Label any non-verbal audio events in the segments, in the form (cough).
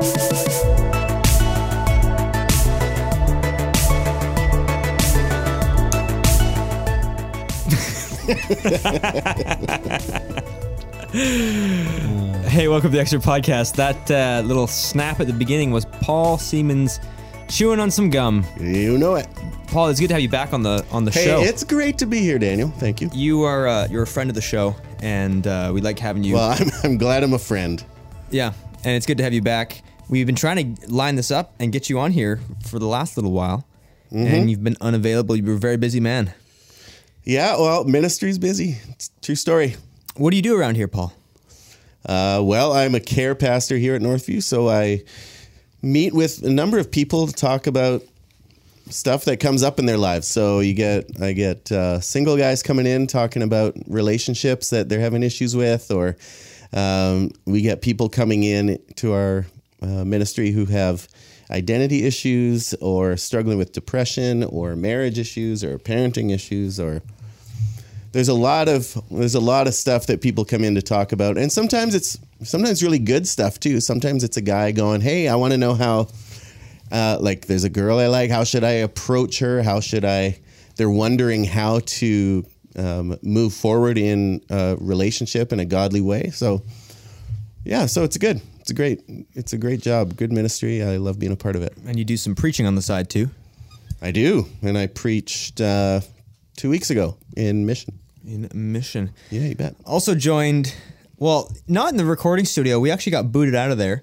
(laughs) Hey, welcome to the Extra Podcast. That uh, little snap at the beginning was Paul Siemens chewing on some gum. You know it. Paul, it's good to have you back on the on the Hey, show. it's great to be here, Daniel. Thank you. you are uh, you're a friend of the show, and uh, we like having you. Well, (laughs) I'm, I'm glad I'm a friend. yeah, and it's good to have you back. We've been trying to line this up and get you on here for the last little while, Mm-hmm. and you've been unavailable. You're a very busy man. Yeah, well, ministry's busy. It's a true story. What do you do around here, Paul? Uh, well, I'm a care pastor here at Northview, so I meet with a number of people to talk about stuff that comes up in their lives. So you get, I get uh, single guys coming in talking about relationships that they're having issues with, or um, we get people coming in to our uh, ministry who have identity issues, or struggling with depression, or marriage issues, or parenting issues, or there's a lot of there's a lot of stuff that people come in to talk about. And sometimes it's sometimes really good stuff too. Sometimes it's a guy going hey i want to know how uh, like there's a girl i like how should i approach her? How should i they're wondering how to um, move forward in a relationship in a godly way. So yeah so it's good it's a great it's a great job good ministry i love being a part of it And you do some preaching on the side too. i do and i preached uh, two weeks ago in mission In mission. yeah you bet Also joined, well, not in the recording studio. We actually got booted out of there.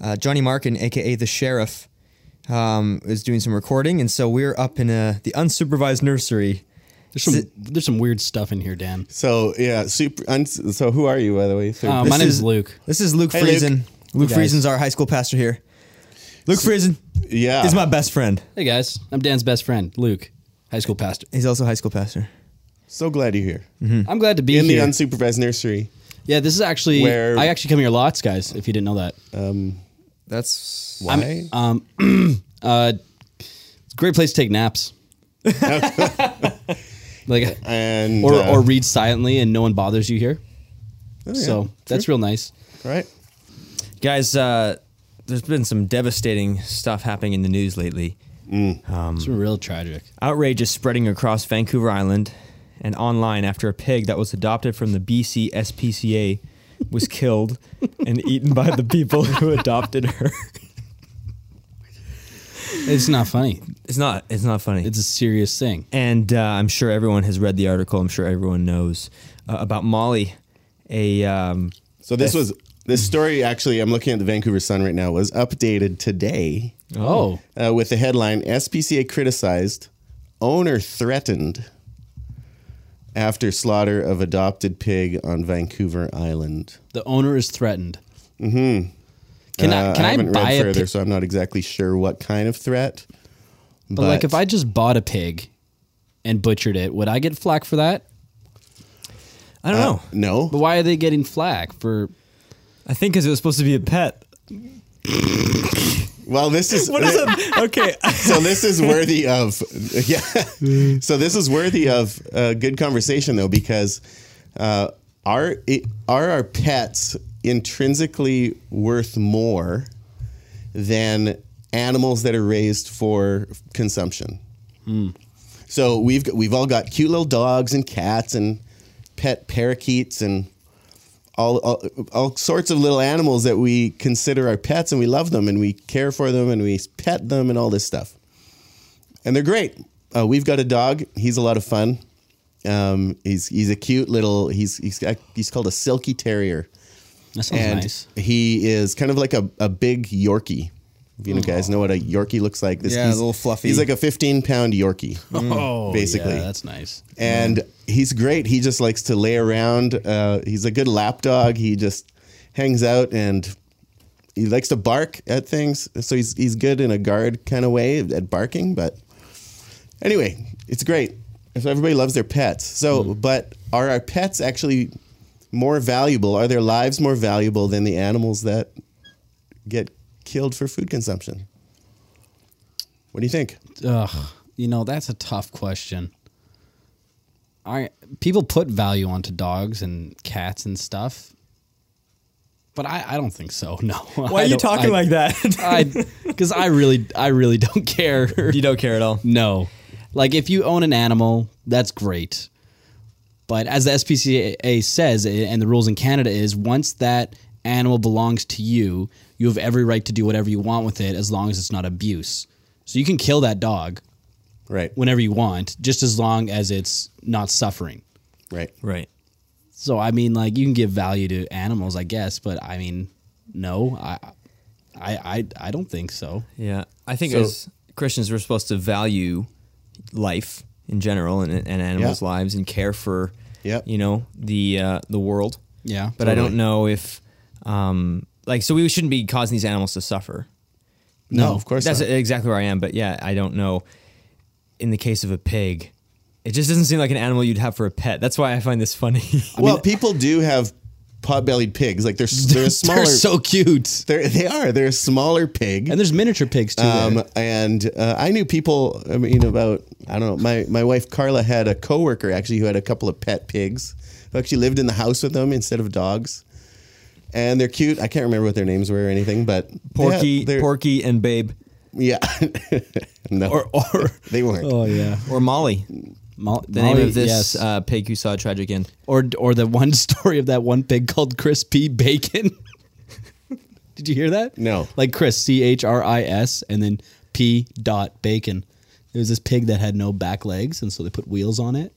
Uh, Johnny Markin, aka the sheriff, um, is doing some recording, and so we're up in uh the unsupervised nursery. There's some there's some weird stuff in here, Dan. So yeah, super. Un, so who are you, by the way? So, Uh, my name is- is Luke. This is Luke Hey, Friesen. Luke Hey, guys. Friesen's our high school pastor here. Luke Friesen yeah, He's my best friend. Hey guys, I'm Dan's best friend, Luke, high school pastor. He's also high school pastor. so glad you're here I'm glad to be here. in here. the unsupervised nursery. yeah, this is actually Where- I actually come here lots, guys. If you didn't know that, That's Why? um, (clears throat) uh, it's a great place to take naps. (laughs) like and or uh, or read silently and no one bothers you here. oh, yeah, so that's real nice. right. Guys. Uh, there's been some devastating stuff happening in the news lately. It's real tragic. Outrage is spreading across Vancouver Island and online after a pig that was adopted from the BC SPCA was (laughs) killed and eaten by the people who adopted her. It's not funny. It's not. It's not funny. It's a serious thing. and uh, I'm sure everyone has read the article. I'm sure everyone knows uh, about Molly, a um, So this was this story. Actually, I'm looking at the Vancouver Sun right now. Was updated today Oh, uh, with the headline: SPCA criticized, owner threatened after slaughter of adopted pig on Vancouver Island. the owner is threatened. Mm-hmm. Can Uh, I can I, haven't buy read further, pig? so I'm not exactly sure what kind of threat. But like, if I just bought a pig and butchered it, would I get flack for that? I don't know. no, But why are they getting flack for? I think because it was supposed to be a pet. well, this is What is it? Okay. (laughs) so this is worthy of yeah so this is worthy of a good conversation though because uh, are it, are our pets intrinsically worth more than animals that are raised for consumption so we've we've all got cute little dogs and cats and pet parakeets and all, all all sorts of little animals that we consider our pets and we love them and we care for them and we pet them and all this stuff. And they're great. Uh, we've got a dog. He's a lot of fun. Um, he's he's a cute little. He's he's he's called a silky terrier, That sounds and nice. he is kind of like a, a big Yorkie. If you know, guys know what a Yorkie looks like. This, Yeah, a little fluffy. He's like a 15 pound Yorkie. Oh, basically. yeah, that's nice. and he's great. He just likes to lay around. Uh, he's a good lap dog. He just hangs out and he likes to bark at things. So he's he's good in a guard kind of way at barking. But anyway, it's great. So everybody loves their pets. So, but are our pets actually more valuable? Are their lives more valuable than the animals that get killed for food consumption? What do you think? Ugh, you know that's a tough question. I people put value onto dogs and cats and stuff. But I, I don't think so. (laughs) No. Why are you talking like that? (laughs) Because I, really, I really don't care. you don't care at all. (laughs) No. Like if you own an animal, that's great. But as the SPCA says, and the rules in Canada is, once that animal belongs to you, you have every right to do whatever you want with it as long as it's not abuse. So you can kill that dog Right. whenever you want, just as long as it's not suffering. Right. Right. So I mean, like you can give value to animals, I guess, but I mean, no, I, I, I, I don't think so. Yeah, I think So- as Christians, we're supposed to value life in general and, and animals' Yeah. lives and care for, Yep. you know, the uh, the world. Yeah, But I don't know if, um, like, so we shouldn't be causing these animals to suffer. No, of course That's not. exactly where I am. But yeah, I don't know. In the case of a pig, it just doesn't seem like an animal you'd have for a pet. That's why I find this funny. (laughs) well, people do have pot-bellied pigs. Like they're (laughs) they're smaller. They're so cute, they're, they are. They're a smaller pig. and there's miniature pigs too. Um, and uh, I knew people. I mean, about I don't know. My my wife Carla had a coworker actually who had a couple of pet pigs who actually lived in the house with them instead of dogs. And they're cute. I can't remember what their names were or anything, but Porky, yeah, Porky, and Babe, yeah, (laughs) no, or or (laughs) they weren't. oh yeah, or Molly. Mo- The Molly, name of this yes. uh, pig who saw a tragic end. or or the one (laughs) story of that one pig called Crispy Bacon. Did you hear that? No. Like Chris, C H R I S, and then P dot bacon. There was this pig that had no back legs, and so they put wheels on it.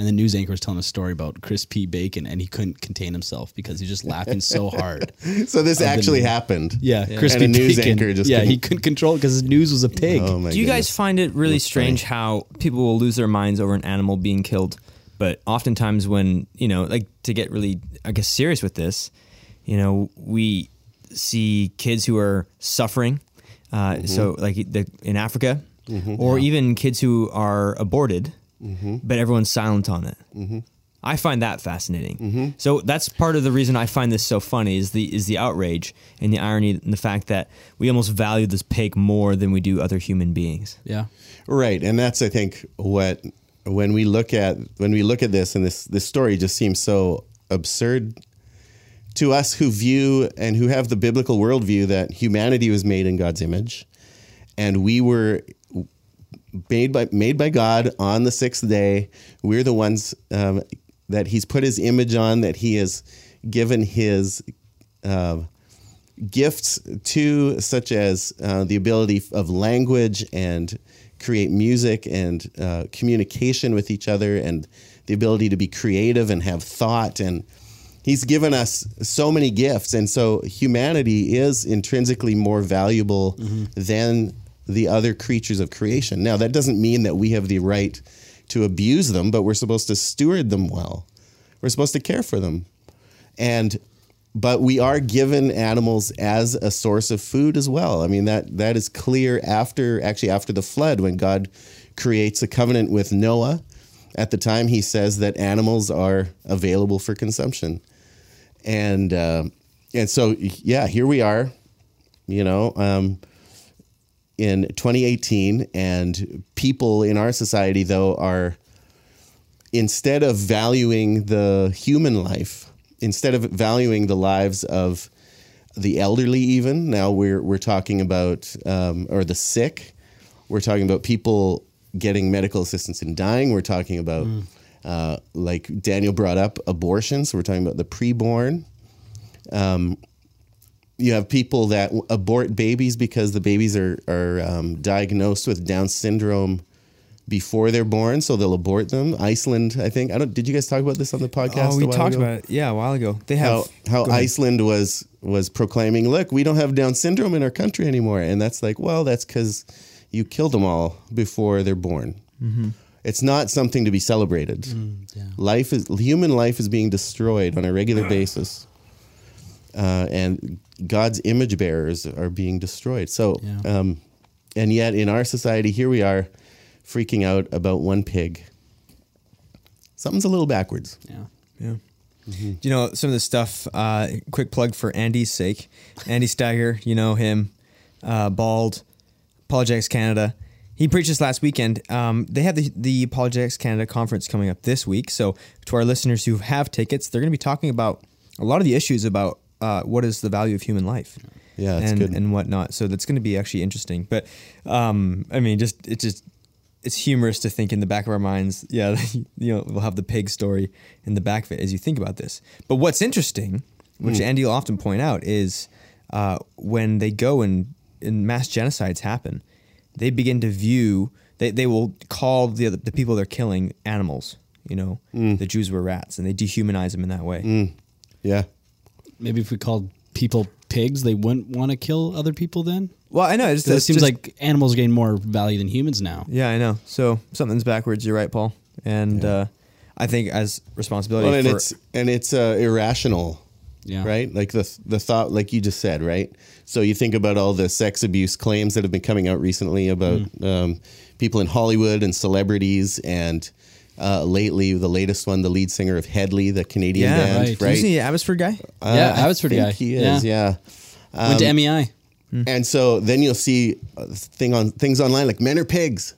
And the news anchor was telling a story about Crispy Bacon, and he couldn't contain himself because he was just laughing so hard. (laughs) So this actually name. happened. Yeah, Crispy and a news Bacon. anchor just yeah, couldn't- he couldn't control it because his news was a pig. Oh my Do you guys find it really That's strange funny. how people will lose their minds over an animal being killed? But oftentimes, when you know, like to get really, I guess, serious with this, you know, we see kids who are suffering. Uh, Mm-hmm. So, like the, in Africa, or even kids who are aborted, Mm-hmm. but everyone's silent on it. I find that fascinating. Mm-hmm. So that's part of the reason I find this so funny is the is the outrage and the irony and the fact that we almost value this pig more than we do other human beings. Yeah. Right, and that's I think what when we look at when we look at this and this this story just seems so absurd to us who view and who have the biblical worldview that humanity was made in God's image, and we were made by made by God on the sixth day. We're the ones um, that He's put His image on, that He has given His uh, gifts to, such as uh, the ability of language and create music and uh, communication with each other, and the ability to be creative and have thought. And He's given us so many gifts, and so humanity is intrinsically more valuable than the other creatures of creation. Now, that doesn't mean that we have the right to abuse them, but we're supposed to steward them well. We're supposed to care for them, and but we are given animals as a source of food as well. I mean that that is clear after actually after the flood when God creates a covenant with Noah. At the time, He says that animals are available for consumption, and uh, and so yeah, here we are, you know, um, in 2018, and people in our society though are instead of valuing the human life, instead of valuing the lives of the elderly, even now we're we're talking about um, or the sick, we're talking about people getting medical assistance and dying. We're talking about uh, like Daniel brought up abortions. we're talking about the preborn. Um, you have people that abort babies because the babies are are um, diagnosed with Down syndrome before they're born, so they'll abort them. Iceland, I think. I don't. Did you guys talk about this on the podcast? Oh, we a while talked ago? about it. Yeah, a while ago. They have how how Iceland was was proclaiming, "Look, we don't have Down syndrome in our country anymore," and that's like, well, that's because you killed them all before they're born. Mm-hmm. It's not something to be celebrated. Life is human life is being destroyed on a regular basis, uh, and God's image bearers are being destroyed. So, Yeah. um, and yet in our society, here we are, freaking out about one pig. Something's a little backwards. Yeah. Yeah. Do you know some of the stuff? Uh, quick plug for Andy's sake. Andy Steiger, you know him, uh, bald, Apologetics Canada. He preached this last weekend. Um, they have the, the Apologetics Canada conference coming up this week. So, to our listeners who have tickets, they're going to be talking about a lot of the issues about uh, what is the value of human life? Yeah, it's and and whatnot. So that's going to be actually interesting. But um, I mean, just it just it's humorous to think in the back of our minds. Yeah, (laughs) you know, we'll have the pig story in the back of it as you think about this. But what's interesting, which Hmm. Andy will often point out, is uh, when they go and, and mass genocides happen, they begin to view. They, they will call the other, the people they're killing animals. You know, Hmm. the Jews were rats, and they dehumanize them in that way. Yeah. Maybe if we called people pigs, they wouldn't want to kill other people then? Well, I know it's, 'Cause it seems just- like animals gain more value than humans now. Yeah, I know. So something's backwards. You're right, Paul. And uh, I think as responsibility Well, and for it's and it's uh, irrational, Yeah. right? Like the the thought, like you just said, right? So you think about all the sex abuse claims that have been coming out recently about Mm. um, people in Hollywood and celebrities, and uh, lately the latest one, the lead singer of Hedley, the Canadian yeah, band, right. right? Isn't he an Abbotsford guy? Uh, Yeah, I Abbotsford think guy. He is, yeah. Went to E MEI. And so then you'll see thing on things online like men are pigs.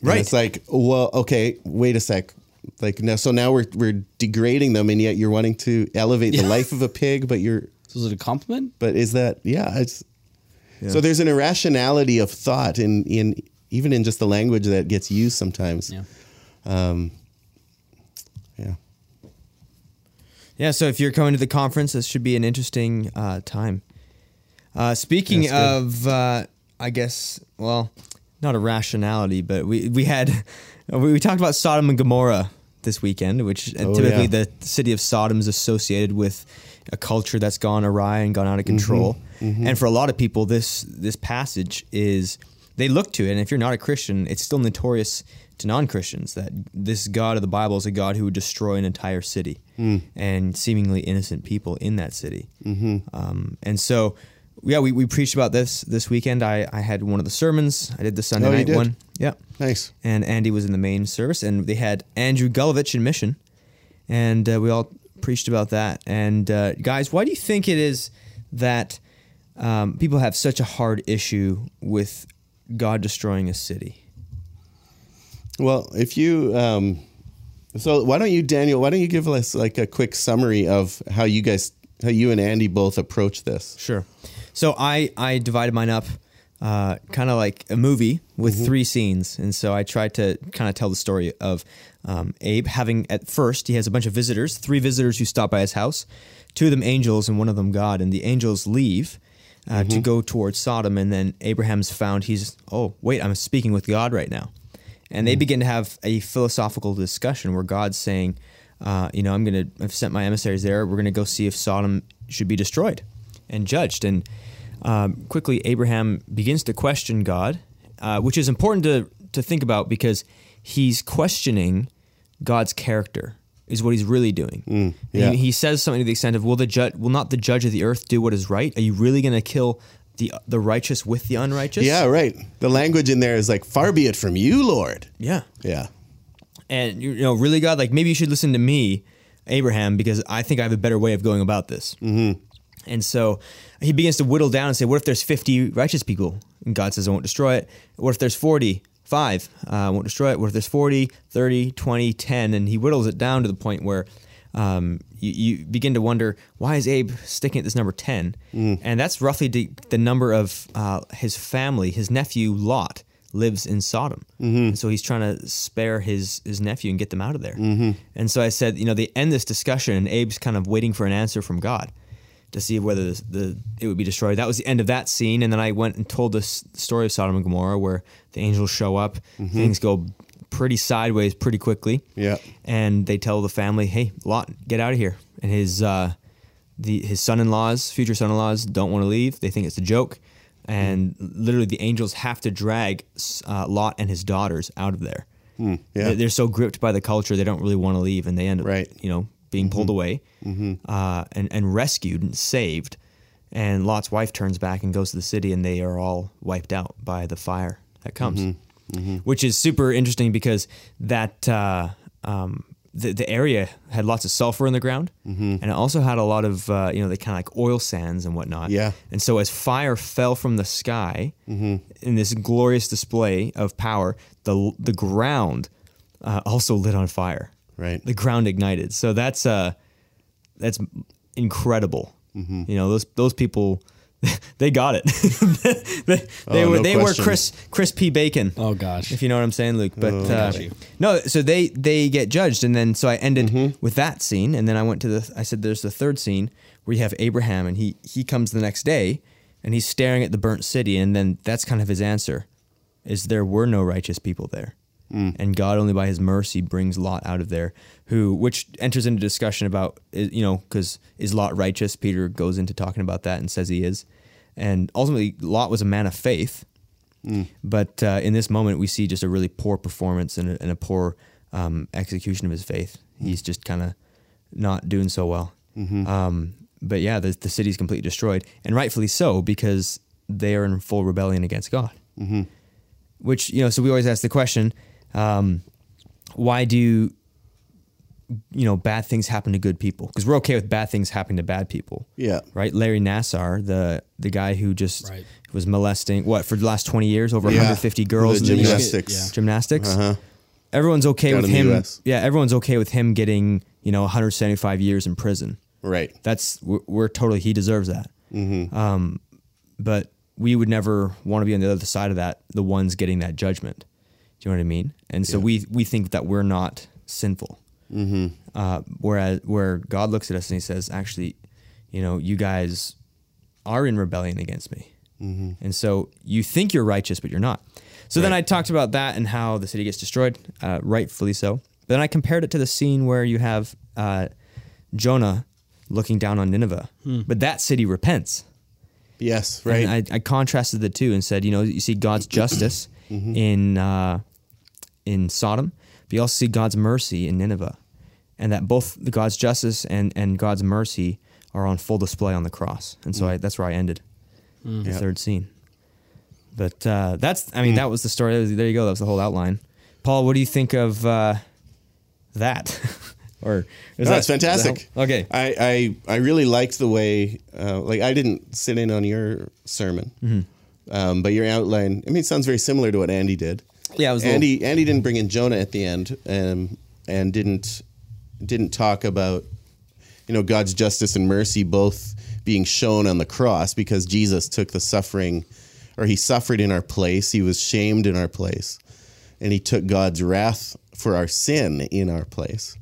And Right. it's like, well, okay, wait a sec. Like now, so now we're we're degrading them, and yet you're wanting to elevate the (laughs) life of a pig, but you're So is it a compliment? but is that yeah? It's so there's an irrationality of thought in in even in just the language that gets used sometimes. Yeah. Yeah. Yeah. So if you're coming to the conference, this should be an interesting uh, time. Uh, speaking of, uh, I guess, well, not a rationality, but we we had (laughs) we, we talked about Sodom and Gomorrah this weekend, which uh, Oh, typically yeah. the city of Sodom is associated with a culture that's gone awry and gone out of control. And for a lot of people, this this passage is they look to it, and if you're not a Christian, it's still notorious to non-Christians that this God of the Bible is a God who would destroy an entire city and seemingly innocent people in that city. Um, and so, yeah, we, we preached about this this weekend. I, I had one of the sermons. I did the Sunday Oh, night one. Yeah Nice. and Andy was in the main service, and they had Andrew Gulovich in mission, and uh, we all preached about that. And uh, guys, why do you think it is that um, people have such a hard issue with God destroying a city? Well, if you um, so why don't you, Daniel? Why don't you give us like a quick summary of how you guys, how you and Andy both approach this? Sure. So I I divided mine up, uh, kind of like a movie with three scenes, and so I tried to kind of tell the story of um, Abe having at first he has a bunch of visitors, three visitors who stop by his house, two of them angels and one of them God, and the angels leave. Uh, To go towards Sodom, and then Abraham's found he's oh wait I'm speaking with God right now, and they begin to have a philosophical discussion where God's saying, uh, you know I'm gonna I've sent my emissaries there we're gonna go see if Sodom should be destroyed and judged. And um, quickly, Abraham begins to question God, uh, which is important to, to think about because he's questioning God's character, is what he's really doing. And yeah. he, he says something to the extent of, "Will the judge, will not the judge of the earth do what is right? Are you really going to kill the the righteous with the unrighteous?" Yeah, right. The language in there is like, "Far be it from you, Lord." yeah. Yeah. And you know, really, God, like maybe you should listen to me, Abraham, because I think I have a better way of going about this. Mm-hmm. And so he begins to whittle down and say, "What if there's 50 righteous people?" And God says, "I won't destroy it." What if there's 40? Five, uh, I won't destroy it. What if there's 40, 30, 20, 10? And he whittles it down to the point where um, you, you begin to wonder, why is Abe sticking at this number 10? And that's roughly the, the number of uh, his family. His nephew Lot lives in Sodom. And so he's trying to spare his, his nephew and get them out of there. And so I said, you know, they end this discussion, and Abe's kind of waiting for an answer from God to see whether the, the it would be destroyed. That was the end of that scene, and then I went and told this story of Sodom and Gomorrah, where the angels show up, things go pretty sideways pretty quickly. Yeah. and they tell the family, "Hey, Lot, get out of here." And his uh, the his son-in-laws, future son-in-laws, don't want to leave. They think it's a joke, and literally the angels have to drag uh, Lot and his daughters out of there. yeah. They're, so gripped by the culture, they don't really want to leave, and they end up, Right. you know, being pulled away uh, and and rescued and saved. And Lot's wife turns back and goes to the city, and they are all wiped out by the fire that comes, which is super interesting because that uh, um, the the area had lots of sulfur in the ground, and it also had a lot of uh, you know the kind of like oil sands and whatnot. Yeah. And so as fire fell from the sky in this glorious display of power, the the ground uh, also lit on fire. Right. The ground ignited. So that's uh that's incredible You know, those those people, (laughs) they got it. (laughs) they they Oh, were no they were question. Chris Chris P Bacon. Oh gosh. If you know what I'm saying, Luke. But uh, no, so they they get judged, and then so I ended Mm-hmm. with that scene, and then I went to the. I said, "There's the third scene where you have Abraham, and he he comes the next day, and he's staring at the burnt city, and then that's kind of his answer, is there were no righteous people there, Mm. and God only by His mercy brings Lot out of there, who which enters into discussion about you know because is Lot righteous? Peter goes into talking about that and says he is, and ultimately Lot was a man of faith. But uh, in this moment, we see just a really poor performance and a, and a poor um, execution of his faith. He's just kind of not doing so well. Um, but yeah, the, the city's completely destroyed, and rightfully so because they are in full rebellion against God. Which you know, so we always ask the question: um, Why do you know bad things happen to good people? Because we're okay with bad things happening to bad people Yeah. right? Larry Nassar, the the guy who just Right. was molesting what for the last twenty years, over Yeah. 150 girls The in the gymnastics. Yeah. Gymnastics. Uh-huh. Everyone's okay Down with him. Yeah, everyone's okay with him getting you know 175 years in prison. Right. That's we're, we're totally he deserves that. Um, but we would never want to be on the other side of that, the ones getting that judgment. Do you know what I mean? And so we we think that we're not sinful. Mm-hmm. Uh, whereas where God looks at us and He says, actually, you know, you guys are in rebellion against me, and so you think you're righteous, but you're not. So then I talked about that and how the city gets destroyed, uh, rightfully so. But then I compared it to the scene where you have uh, Jonah looking down on Nineveh, but that city repents. Yes. Right. And I, I contrasted the two and said, you know, you see God's justice (clears throat) in uh, in Sodom, but you also see God's mercy in Nineveh, and that both God's justice and and God's mercy are on full display on the cross. And so I, that's where I ended the Yeah. third scene. But uh, that's, I mean, that was the story. Was- there you go. That was the whole outline. Paul, what do you think of uh, that? (laughs) or is No, that it's fantastic. Okay. I, I I really liked the way uh, like I didn't sit in on your sermon, Mm-hmm. um, but your outline. I mean, it sounds very similar to what Andy did. Yeah, it was a little- Andy. Andy didn't bring in Jonah at the end, um, and didn't didn't talk about you know God's justice and mercy both being shown on the cross because Jesus took the suffering, or he suffered in our place. He was shamed in our place, and he took God's wrath for our sin in our place.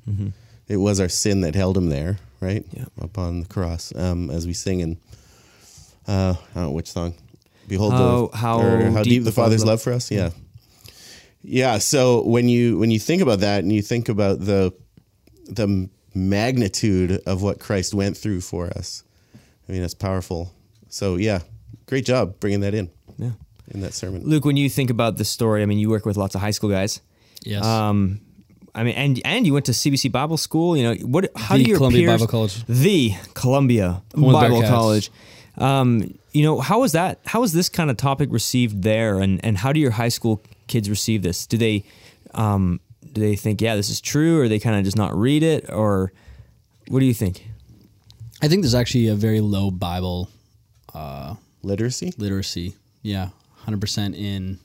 It was our sin that held him there, right? Yeah. Up on the cross, um, as we sing in, uh, I don't know which song. Behold, How- the, how how deep deep, the the Father's Father's love for us. Yeah, yeah. So when you when you think about that, and you think about the the magnitude of what Christ went through for us, I mean, that's powerful. So yeah, great job bringing that in yeah. in that sermon. Luke, when you think about this story, I mean, you work with lots of high school guys. Yes. Um, I mean, and and you went to CBC Bible School. You know, what? How The do your Columbia peers, Bible College. the Columbia Home Bible Bearcats. College? Um, you know, how was that? How was this kind of topic received there? And and how do your high school kids receive this? Do they, um, do they think, yeah, this is true, or they kind of just not read it, or what do you think? I think there's actually a very low Bible uh, Literacy. literacy. Yeah, hundred percent in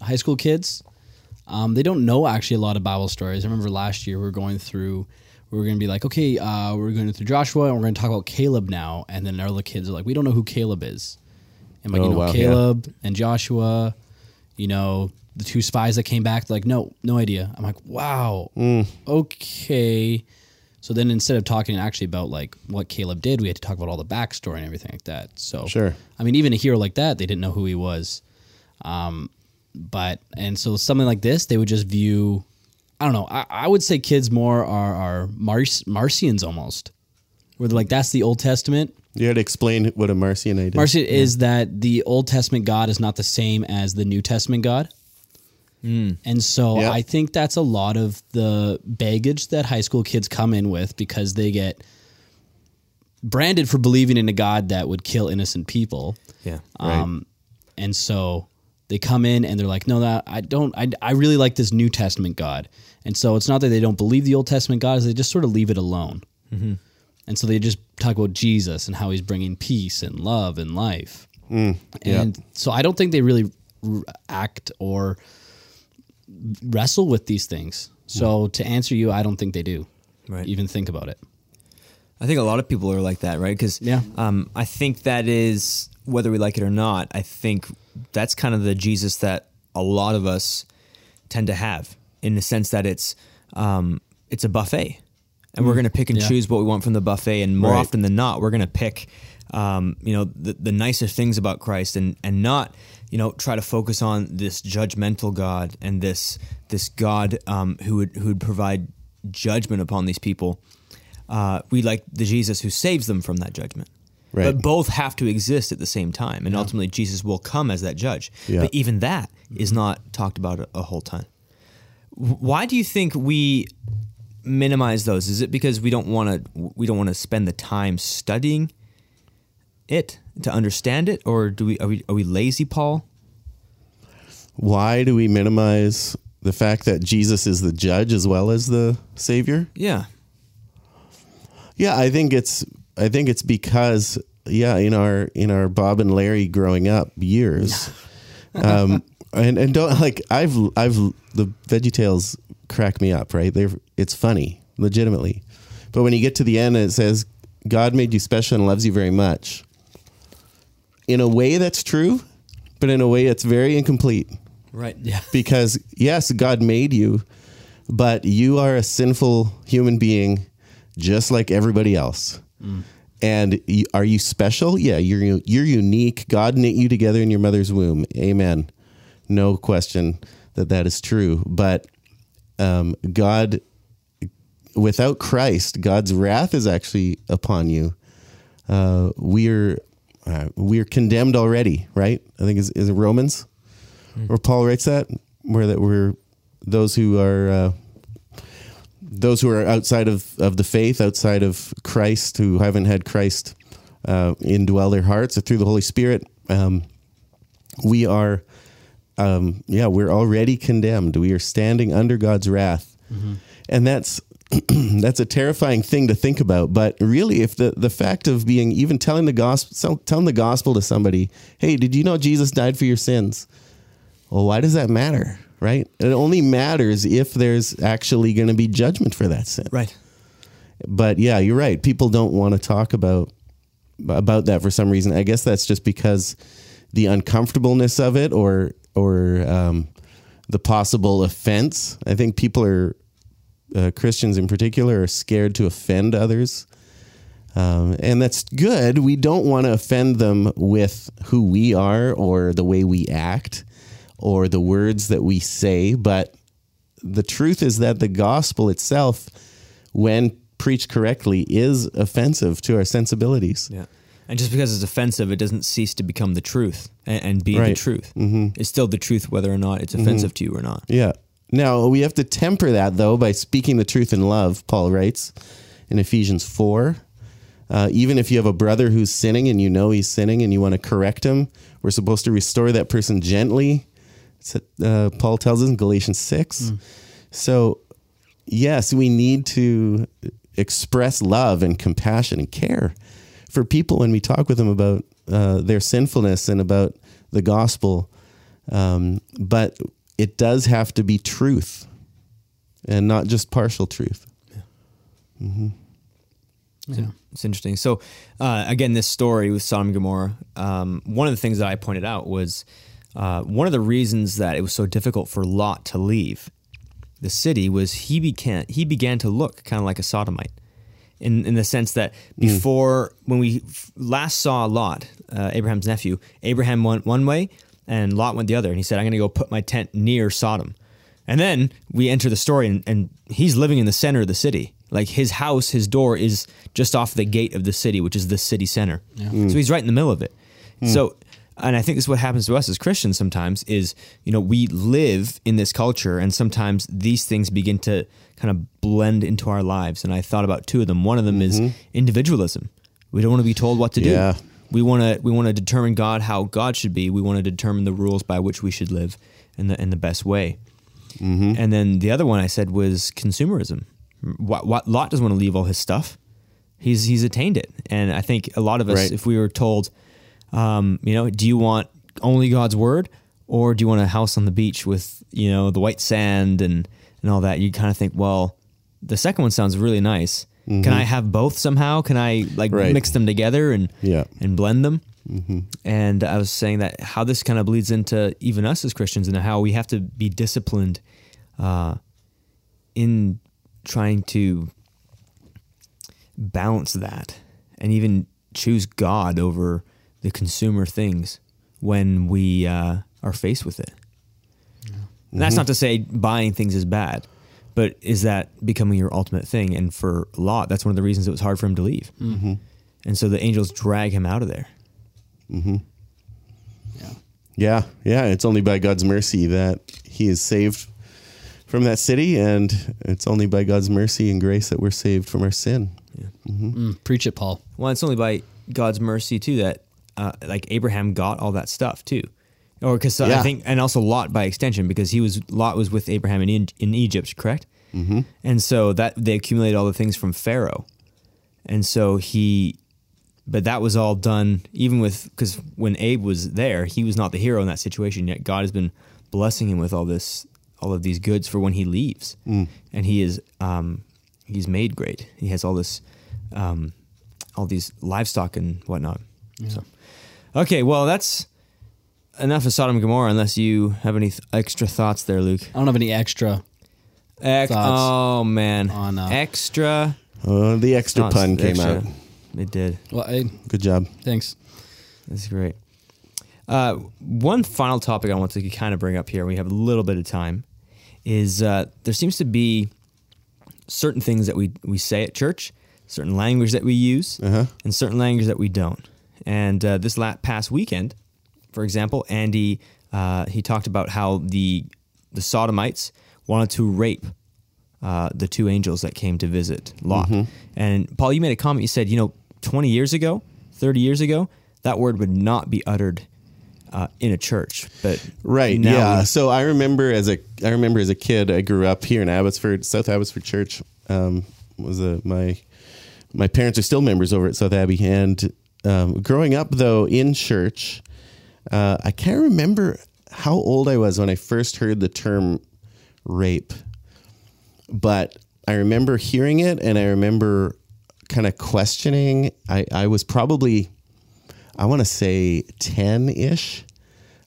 high school kids. Um, they don't know actually a lot of Bible stories. I remember last year we were going through. We were going to be like, okay, uh, we're going through Joshua and we're going to talk about Caleb now. And then our other kids are like, we don't know who Caleb is. And like, Oh, you know, wow, yeah. Caleb and Joshua, you know, the two spies that came back, like, no, no idea. I'm like, wow, Mm. okay. So then instead of talking actually about like what Caleb did, we had to talk about all the backstory and everything like that. So Sure. I mean, even a hero like that, they didn't know who he was. Um, but and so something like this, they would just view. I don't know. I, I would say kids more are are Mars, Marcians almost, where they're like that's the Old Testament. You had to explain what a Marcionite is. Marcian is that the Old Testament God is not the same as the New Testament God. And so Yeah. I think that's a lot of the baggage that high school kids come in with because they get branded for believing in a God that would kill innocent people. Yeah. Right. Um, and so they come in and they're like, no, that I don't, I, I really like this New Testament God. And so it's not that they don't believe the Old Testament God, is they just sort of leave it alone. And so they just talk about Jesus and how he's bringing peace and love and life. yeah. And so I don't think they really act or wrestle with these things. So to answer you, I don't think they do. Right. Even think about it. I think a lot of people are like that, right? Because Yeah. um, I think that is whether we like it or not. I think that's kind of the Jesus that a lot of us tend to have, in the sense that it's um, it's a buffet, and we're going to pick and Yeah. choose what we want from the buffet, and more Right. often than not, we're going to pick, um, you know, the, the nicer things about Christ, and and not, you know, try to focus on this judgmental God and this this God um, who would who would provide judgment upon these people. Uh, we like the Jesus who saves them from that judgment. Right. But both have to exist at the same time, and ultimately Jesus will come as that judge. Yeah. But even that is not talked about a, a whole ton. Why do you think we minimize those? Is it because we don't want to we don't want to spend the time studying it to understand it, or do we are we are we lazy, Paul? Why do we minimize the fact that Jesus is the judge as well as the savior? Yeah, Yeah, I think it's I think it's because yeah, in our in our Bob and Larry growing up years, (laughs) um, and and don't like I've I've the VeggieTales crack me up right. They're it's funny, legitimately, but when you get to the end and it says God made you special and loves you very much. In a way, that's true, but in a way, it's very incomplete right. Yeah. (laughs) because yes, God made you, but you are a sinful human being, just like everybody else. Mm. And are you special? Yeah, you're you're unique. God knit you together in your mother's womb. Amen. No question that that is true. But um, God, without Christ, God's wrath is actually upon you. Uh, we're uh, we're condemned already, right? I think is is it Romans where Paul writes that, where that we're those who are uh, those who are outside of, of the faith, outside of Christ, who haven't had Christ uh, indwell their hearts through the Holy Spirit. Um, we are, um, yeah, we're already condemned. We are standing under God's wrath, and that's (clears throat) that's a terrifying thing to think about. But really, if the the fact of being even telling the gospel, telling the gospel to somebody, hey, did you know Jesus died for your sins? Well, why does that matter? Right? It only matters if there's actually going to be judgment for that sin. Right. But yeah, you're right. People don't want to talk about about that for some reason. I guess that's just because the uncomfortableness of it, or or um, the possible offense. I think people are uh, Christians in particular are scared to offend others. Um, and that's good. We don't want to offend them with who we are or the way we act or the words that we say. But the truth is that the gospel itself, when preached correctly, is offensive to our sensibilities. Yeah. And just because it's offensive, it doesn't cease to become the truth and, and be the truth. Mm-hmm. It's still the truth whether or not it's offensive to you or not. Yeah. Now, we have to temper that, though, by speaking the truth in love, Paul writes in Ephesians 4. Uh, even if you have a brother who's sinning and you know he's sinning and you want to correct him, we're supposed to restore that person gently. Uh, Paul tells us in Galatians 6. So, yes, we need to express love and compassion and care for people when we talk with them about uh, their sinfulness and about the gospel. Um, but it does have to be truth and not just partial truth. Yeah. It's interesting. So, uh, again, this story with Sodom and Gomorrah, um, one of the things that I pointed out was uh, one of the reasons that it was so difficult for Lot to leave the city was he began he began to look kind of like a sodomite, in in the sense that before when we last saw Lot, uh, Abraham's nephew, Abraham went one way and Lot went the other, and he said, "I'm going to go put my tent near Sodom." And then we enter the story, and, and he's living in the center of the city. Like his house, his door is just off the gate of the city, which is the city center. So he's right in the middle of it. So, and I think this is what happens to us as Christians sometimes is, you know, we live in this culture, and sometimes these things begin to kind of blend into our lives. And I thought about two of them. One of them is mm-hmm. individualism. We don't want to be told what to do. We want to we want to determine God how God should be. We want to determine the rules by which we should live in the in the best way. Mm-hmm. And then the other one I said was consumerism. What, what Lot doesn't want to leave all his stuff. He's he's attained it, and I think a lot of us, Right. if we were told, um, you know, do you want only God's word, or do you want a house on the beach with you know the white sand and and all that? You kind of think, well, the second one sounds really nice, Can I have both somehow? Can I like Right. mix them together and Yeah. and blend them? And I was saying that how this kind of bleeds into even us as Christians and how we have to be disciplined uh, in trying to balance that and even choose God over the consumer things when we uh, are faced with it. And that's not to say buying things is bad, but is that becoming your ultimate thing? And for Lot, that's one of the reasons it was hard for him to leave. Mm-hmm. And so the angels drag him out of there. Yeah. Yeah, yeah. It's only by God's mercy that he is saved from that city, and it's only by God's mercy and grace that we're saved from our sin. Mm, preach it, Paul. Well, it's only by God's mercy too that uh, like Abraham got all that stuff too, or because I think, and also Lot by extension because he was Lot was with Abraham in in Egypt, correct? Mm-hmm. And so that they accumulated all the things from Pharaoh, and so he, but that was all done even with because when Abe was there, he was not the hero in that situation. Yet God has been blessing him with all this, all of these goods for when he leaves, and he is um, he's made great. He has all this um, all these livestock and whatnot. So, okay, well, that's enough of Sodom and Gomorrah. Unless you have any th- extra thoughts there, Luke. I don't have any extra. Ex- Thoughts oh man, on, uh, extra. Oh, the extra thoughts, pun came extra. out. It did. Well, I, Good job. thanks. That's great. Uh, one final topic I want to kind of bring up here. We have a little bit of time. Is uh, there seems to be certain things that we we say at church, certain language that we use, Uh-huh. and certain language that we don't. And uh, this last past weekend, for example, Andy uh, he talked about how the the Sodomites wanted to rape uh, the two angels that came to visit Lot. And Paul, you made a comment. You said, you know, 20 years ago, 30 years ago, that word would not be uttered uh, in a church. But Right. now yeah. we- so I remember as a I remember as a kid, I grew up here in Abbotsford, South Abbotsford Church. Um, was a my my parents are still members over at South Abbey, and um, growing up though in church, uh, I can't remember how old I was when I first heard the term rape, but I remember hearing it, and I remember kind of questioning. I I was probably I want to say 10 ish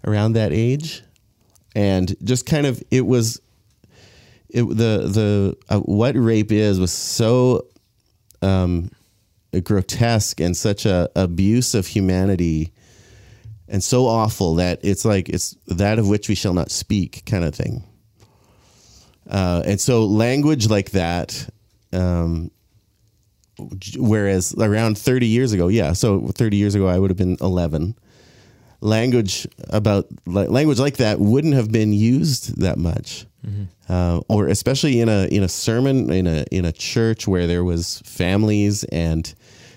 around that age. And just kind of, it was, it, the, the, uh, what rape is was so um, grotesque and such a abuse of humanity and so awful that it's like, it's that of which we shall not speak kind of thing. Uh, and so language like that, um, whereas around 30 years ago yeah so 30 years ago i would have been 11 language about language like that wouldn't have been used that much. Uh, or especially in a in a sermon in a in a church where there was families and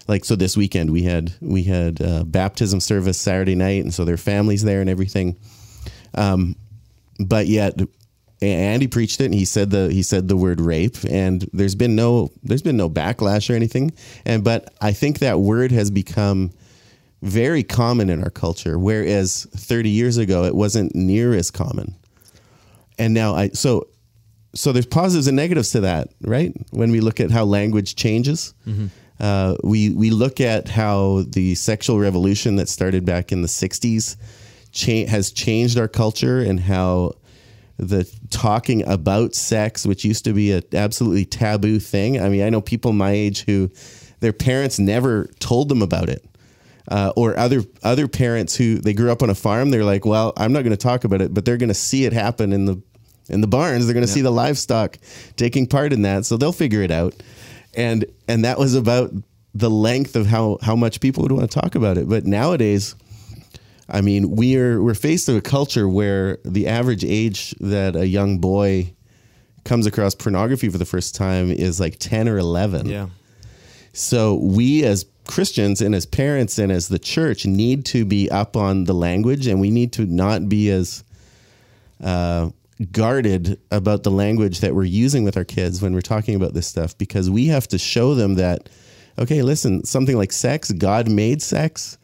like so this weekend we had we had uh, baptism service saturday night and so there are families there and everything. Um, but yet Andy preached it and he said the he said the word rape and there's been no there's been no backlash or anything. And but I think that word has become very common in our culture whereas 30 years ago it wasn't near as common. And now I so so there's positives and negatives to that right? When we look at how language changes uh, we we look at how the sexual revolution that started back in the 60s cha- has changed our culture and how the talking about sex, which used to be an absolutely taboo thing. I mean, I know people my age who their parents never told them about it. Uh, or other other parents who they grew up on a farm, they're like, well, I'm not going to talk about it, but they're going to see it happen in the in the barns. They're going to see the livestock taking part in that, so they'll figure it out. And and that was about the length of how how much people would want to talk about it. But nowadays, I mean, we're we're faced with a culture where the average age that a young boy comes across pornography for the first time is like 10 or 11. yeah. So we as Christians and as parents and as the church need to be up on the language and we need to not be as uh, guarded about the language that we're using with our kids when we're talking about this stuff because we have to show them that okay, listen, something like sex, God made sex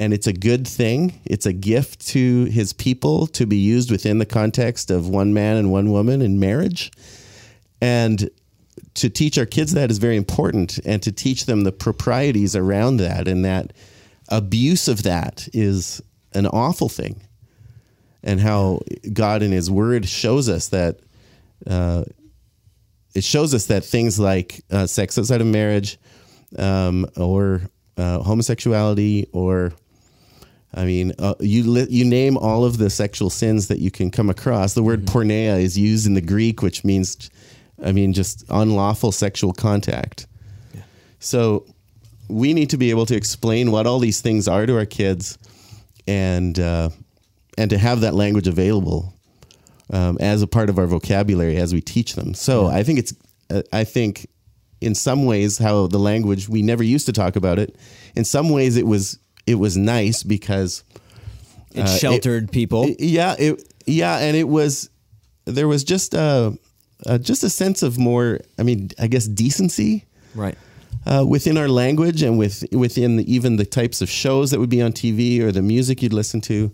and it's a good thing. It's a gift to his people to be used within the context of one man and one woman in marriage. And to teach our kids that is very important, and to teach them the proprieties around that, and that abuse of that is an awful thing, and how God in His Word shows us that. Uh, it shows us that things like uh, sex outside of marriage, um, or uh, homosexuality, or I mean, uh, you li- you name all of the sexual sins that you can come across. The word porneia is used in the Greek, which means, I mean, just unlawful sexual contact. So we need to be able to explain what all these things are to our kids, and uh, and to have that language available um, as a part of our vocabulary as we teach them. So I think it's uh, I think in some ways how the language we never used to talk about it. In some ways it was it was nice because It Uh, it- sheltered people. yeah, it yeah, and it was there was just a, a just a sense of more. I mean, I guess decency right. uh, within our language and with within the, even the types of shows that would be on TV or the music you'd listen to.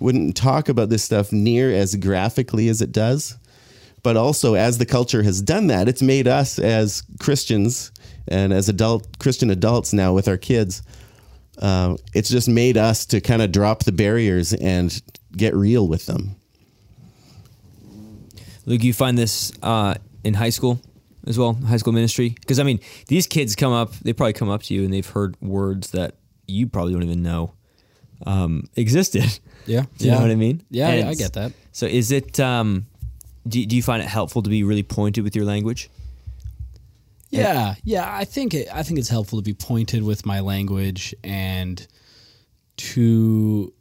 Wouldn't talk about this stuff near as graphically as it does, but also as the culture has done that, it's made us as Christians and as adult Christian adults now with our kids. Uh, it's just made us to kind of drop the barriers and get real with them. Luke, you find this uh, in high school as well, high school ministry? Because I mean, these kids come up, they probably come up to you and they've heard words that you probably don't even know um, existed. (laughs) Yeah. Do you know what I mean? Yeah, And I get that. So is it? Um, do, do you find it helpful to be really pointed with your language? Yeah, yeah. I think it, I think it's helpful to be pointed with my language and to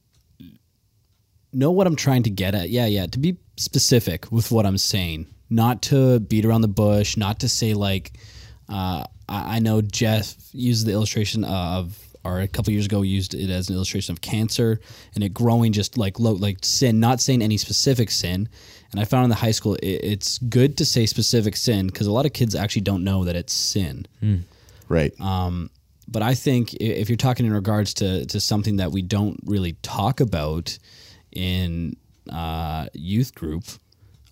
know what I'm trying to get at. Yeah, yeah. To be specific with what I'm saying, not to beat around the bush, not to say like uh, I, I know Jeff used the illustration of. Or a couple years ago, used it as an illustration of cancer and it growing just like low, like sin, not saying any specific sin. And I found in the high school, it, it's good to say specific sin because a lot of kids actually don't know that it's sin. Right. But I think if you're talking in regards to, to something that we don't really talk about in uh, youth group,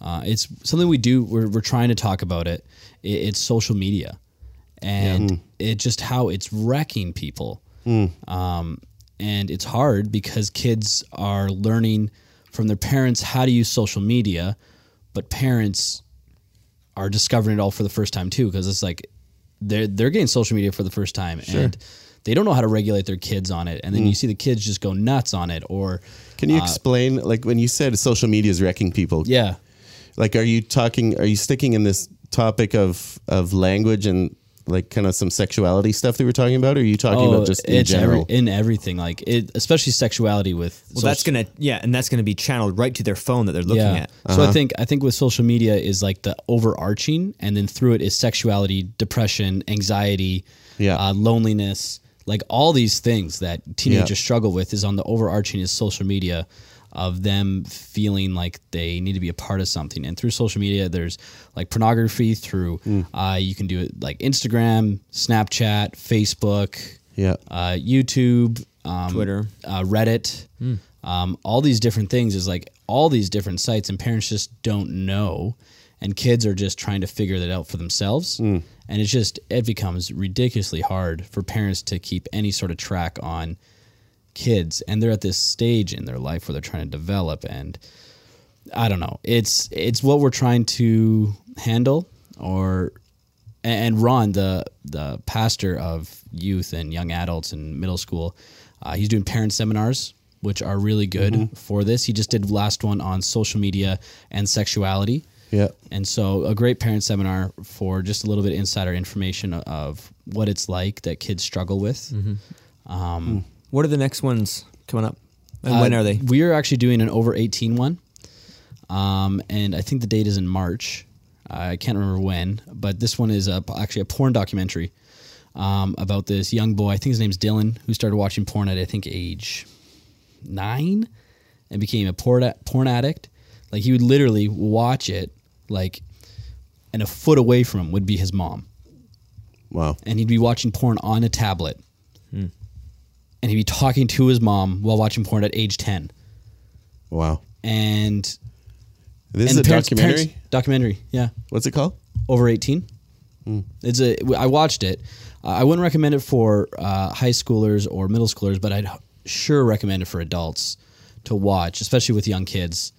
uh, it's something we do. We're, we're trying to talk about it. I it's social media, and it just how it's wrecking people. Mm. Um, and it's hard because kids are learning from their parents how to use social media, but parents are discovering it all for the first time too because it's like they're they're getting social media for the first time and they don't know how to regulate their kids on it and then you mm. see the kids just go nuts on it or Can you uh, explain, like when you said social media is wrecking people? yeah Like, are you talking? Are you sticking in this topic of of language and like kind of some sexuality stuff that we're talking about? Or are you talking about just in Oh, it's every, general? in everything like it especially sexuality with Well, that's gonna yeah, and that's gonna be channeled right to their phone that they're looking yeah. at. So I think I think with social media is like the overarching, and then through it is sexuality, depression, anxiety, Yeah. uh, loneliness, like all these things that teenagers Yeah. struggle with. Is on the overarching is social media, of them feeling like they need to be a part of something. And through social media, there's like pornography. Through Mm. uh, you can do it like Instagram, Snapchat, Facebook yeah. uh, YouTube, um, Twitter. uh, Reddit, um, all these different things is like all these different sites, and parents just don't know, and kids are just trying to figure that out for themselves, and it's just it becomes ridiculously hard for parents to keep any sort of track on kids, and they're at this stage in their life where they're trying to develop and. I don't know. It's it's what we're trying to handle, or and Ron, the the pastor of youth and young adults in middle school, uh, he's doing parent seminars, which are really good mm-hmm. for this. He just did last one on social media and sexuality. Yeah. And so, a great parent seminar for just a little bit of insider information of what it's like that kids struggle with. Mm-hmm. Um, hmm. What are the next ones coming up? And Uh, when are they? We are actually doing an over 18 one. Um, and I think the date is in March. I can't remember when, but this one is a, actually a porn documentary um, about this young boy. I think his name's Dylan, who started watching porn at I think age nine, and became a porn porn addict. Like he would literally watch it, like, and a foot away from him would be his mom Wow. and he'd be watching porn on a tablet. And he'd be talking to his mom while watching porn at age 10. Wow. And This and is a parents- documentary. parents- documentary, yeah. What's it called? Over 18. It's a. I watched it. Uh, I wouldn't recommend it for uh, high schoolers or middle schoolers, but I'd sure recommend it for adults to watch, especially with young kids.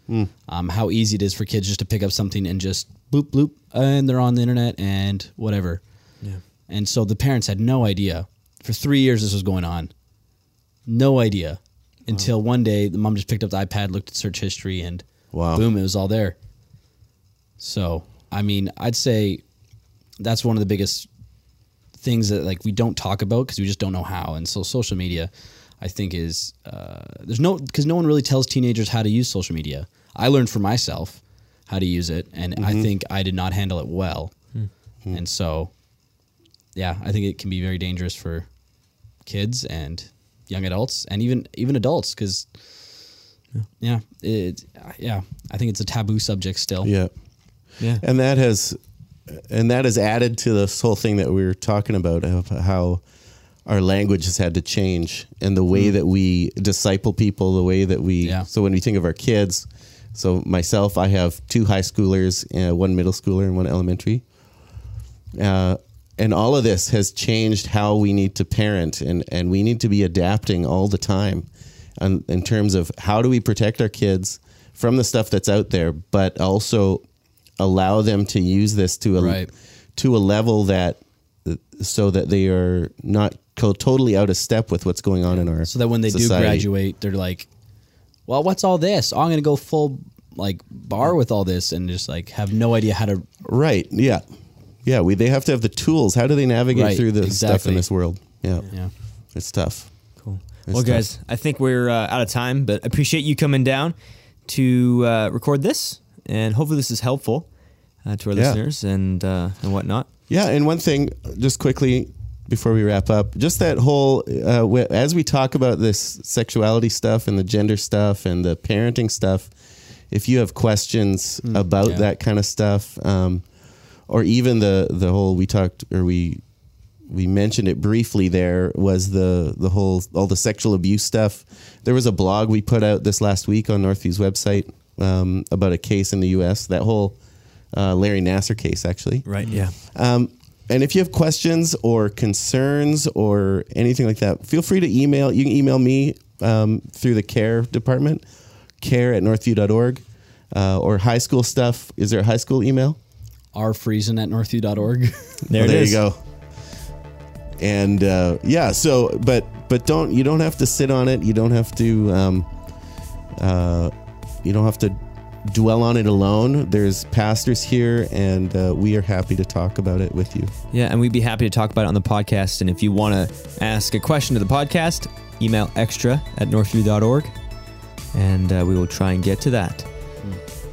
Um, how easy it is for kids just to pick up something and just bloop bloop, and they're on the internet and whatever. Yeah. And so the parents had no idea. For three years, this was going on. No idea until one day the mom just picked up the iPad, looked at search history, and Wow. boom, it was all there. So, I mean, I'd say that's one of the biggest things that like we don't talk about because we just don't know how. And so, social media, I think, is uh, there's no because no one really tells teenagers how to use social media. I learned for myself how to use it, and I mm-hmm. think I did not handle it well. Hmm. Hmm. And so, yeah, I think it can be very dangerous for kids and young adults, and even even adults, because yeah, it yeah, I think it's a taboo subject still. Yeah. Yeah. And that has and that has added to this whole thing that we were talking about of how our language has had to change and the way that we disciple people, the way that we Yeah. so when we think of our kids, so myself, I have two high schoolers, uh, one middle schooler and one elementary. Uh, and all of this has changed how we need to parent and, and we need to be adapting all the time on, in terms of how do we protect our kids from the stuff that's out there but also allow them to use this to a Right. to a level that so that they are not co- totally out of step with what's going on in our So that when they do graduate, they're like, "Well, what's all this? Oh, I'm going to go full like bar with all this," and just like have no idea how to. right yeah yeah we they have to have the tools how do they navigate Right, through the stuff in this world yeah Yeah. it's tough Cool. It's well, tough. guys, I think we're uh, out of time, but appreciate you coming down to uh, record this, and hopefully this is helpful uh, to our Yeah. listeners and uh, and whatnot. Yeah, and one thing, just quickly before we wrap up, just that whole uh, as we talk about this sexuality stuff and the gender stuff and the parenting stuff, if you have questions about yeah. that kind of stuff, um, or even the the whole we talked or we we mentioned it briefly there was the the whole all the sexual abuse stuff. There was a blog we put out this last week on Northview's website um, about a case in the U.S. That whole uh, Larry Nassar case, actually. Right. Yeah. Um, and if you have questions or concerns or anything like that, feel free to email. You can email me um, through the care department, care at northview.org, uh, or high school stuff. Is there a high school email? Rfriesen at northview.org. (laughs) There, it there is. you go. And uh, yeah, so but but don't you don't have to sit on it. You don't have to um, uh, you don't have to dwell on it alone. There's pastors here, and uh, we are happy to talk about it with you. Yeah, and we'd be happy to talk about it on the podcast. And if you want to ask a question to the podcast, email extra at northview.org, and uh, we will try and get to that.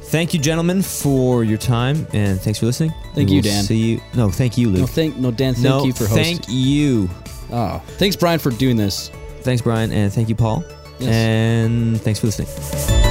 Thank you, gentlemen, for your time, and thanks for listening. Thank you, Dan. See you. No, thank you, Luke. no, thank no Dan. Thank No, you for hosting. thank you. oh, thanks, Brian, for doing this. Thanks, Brian, and thank you, Paul. Yes. And thanks for listening.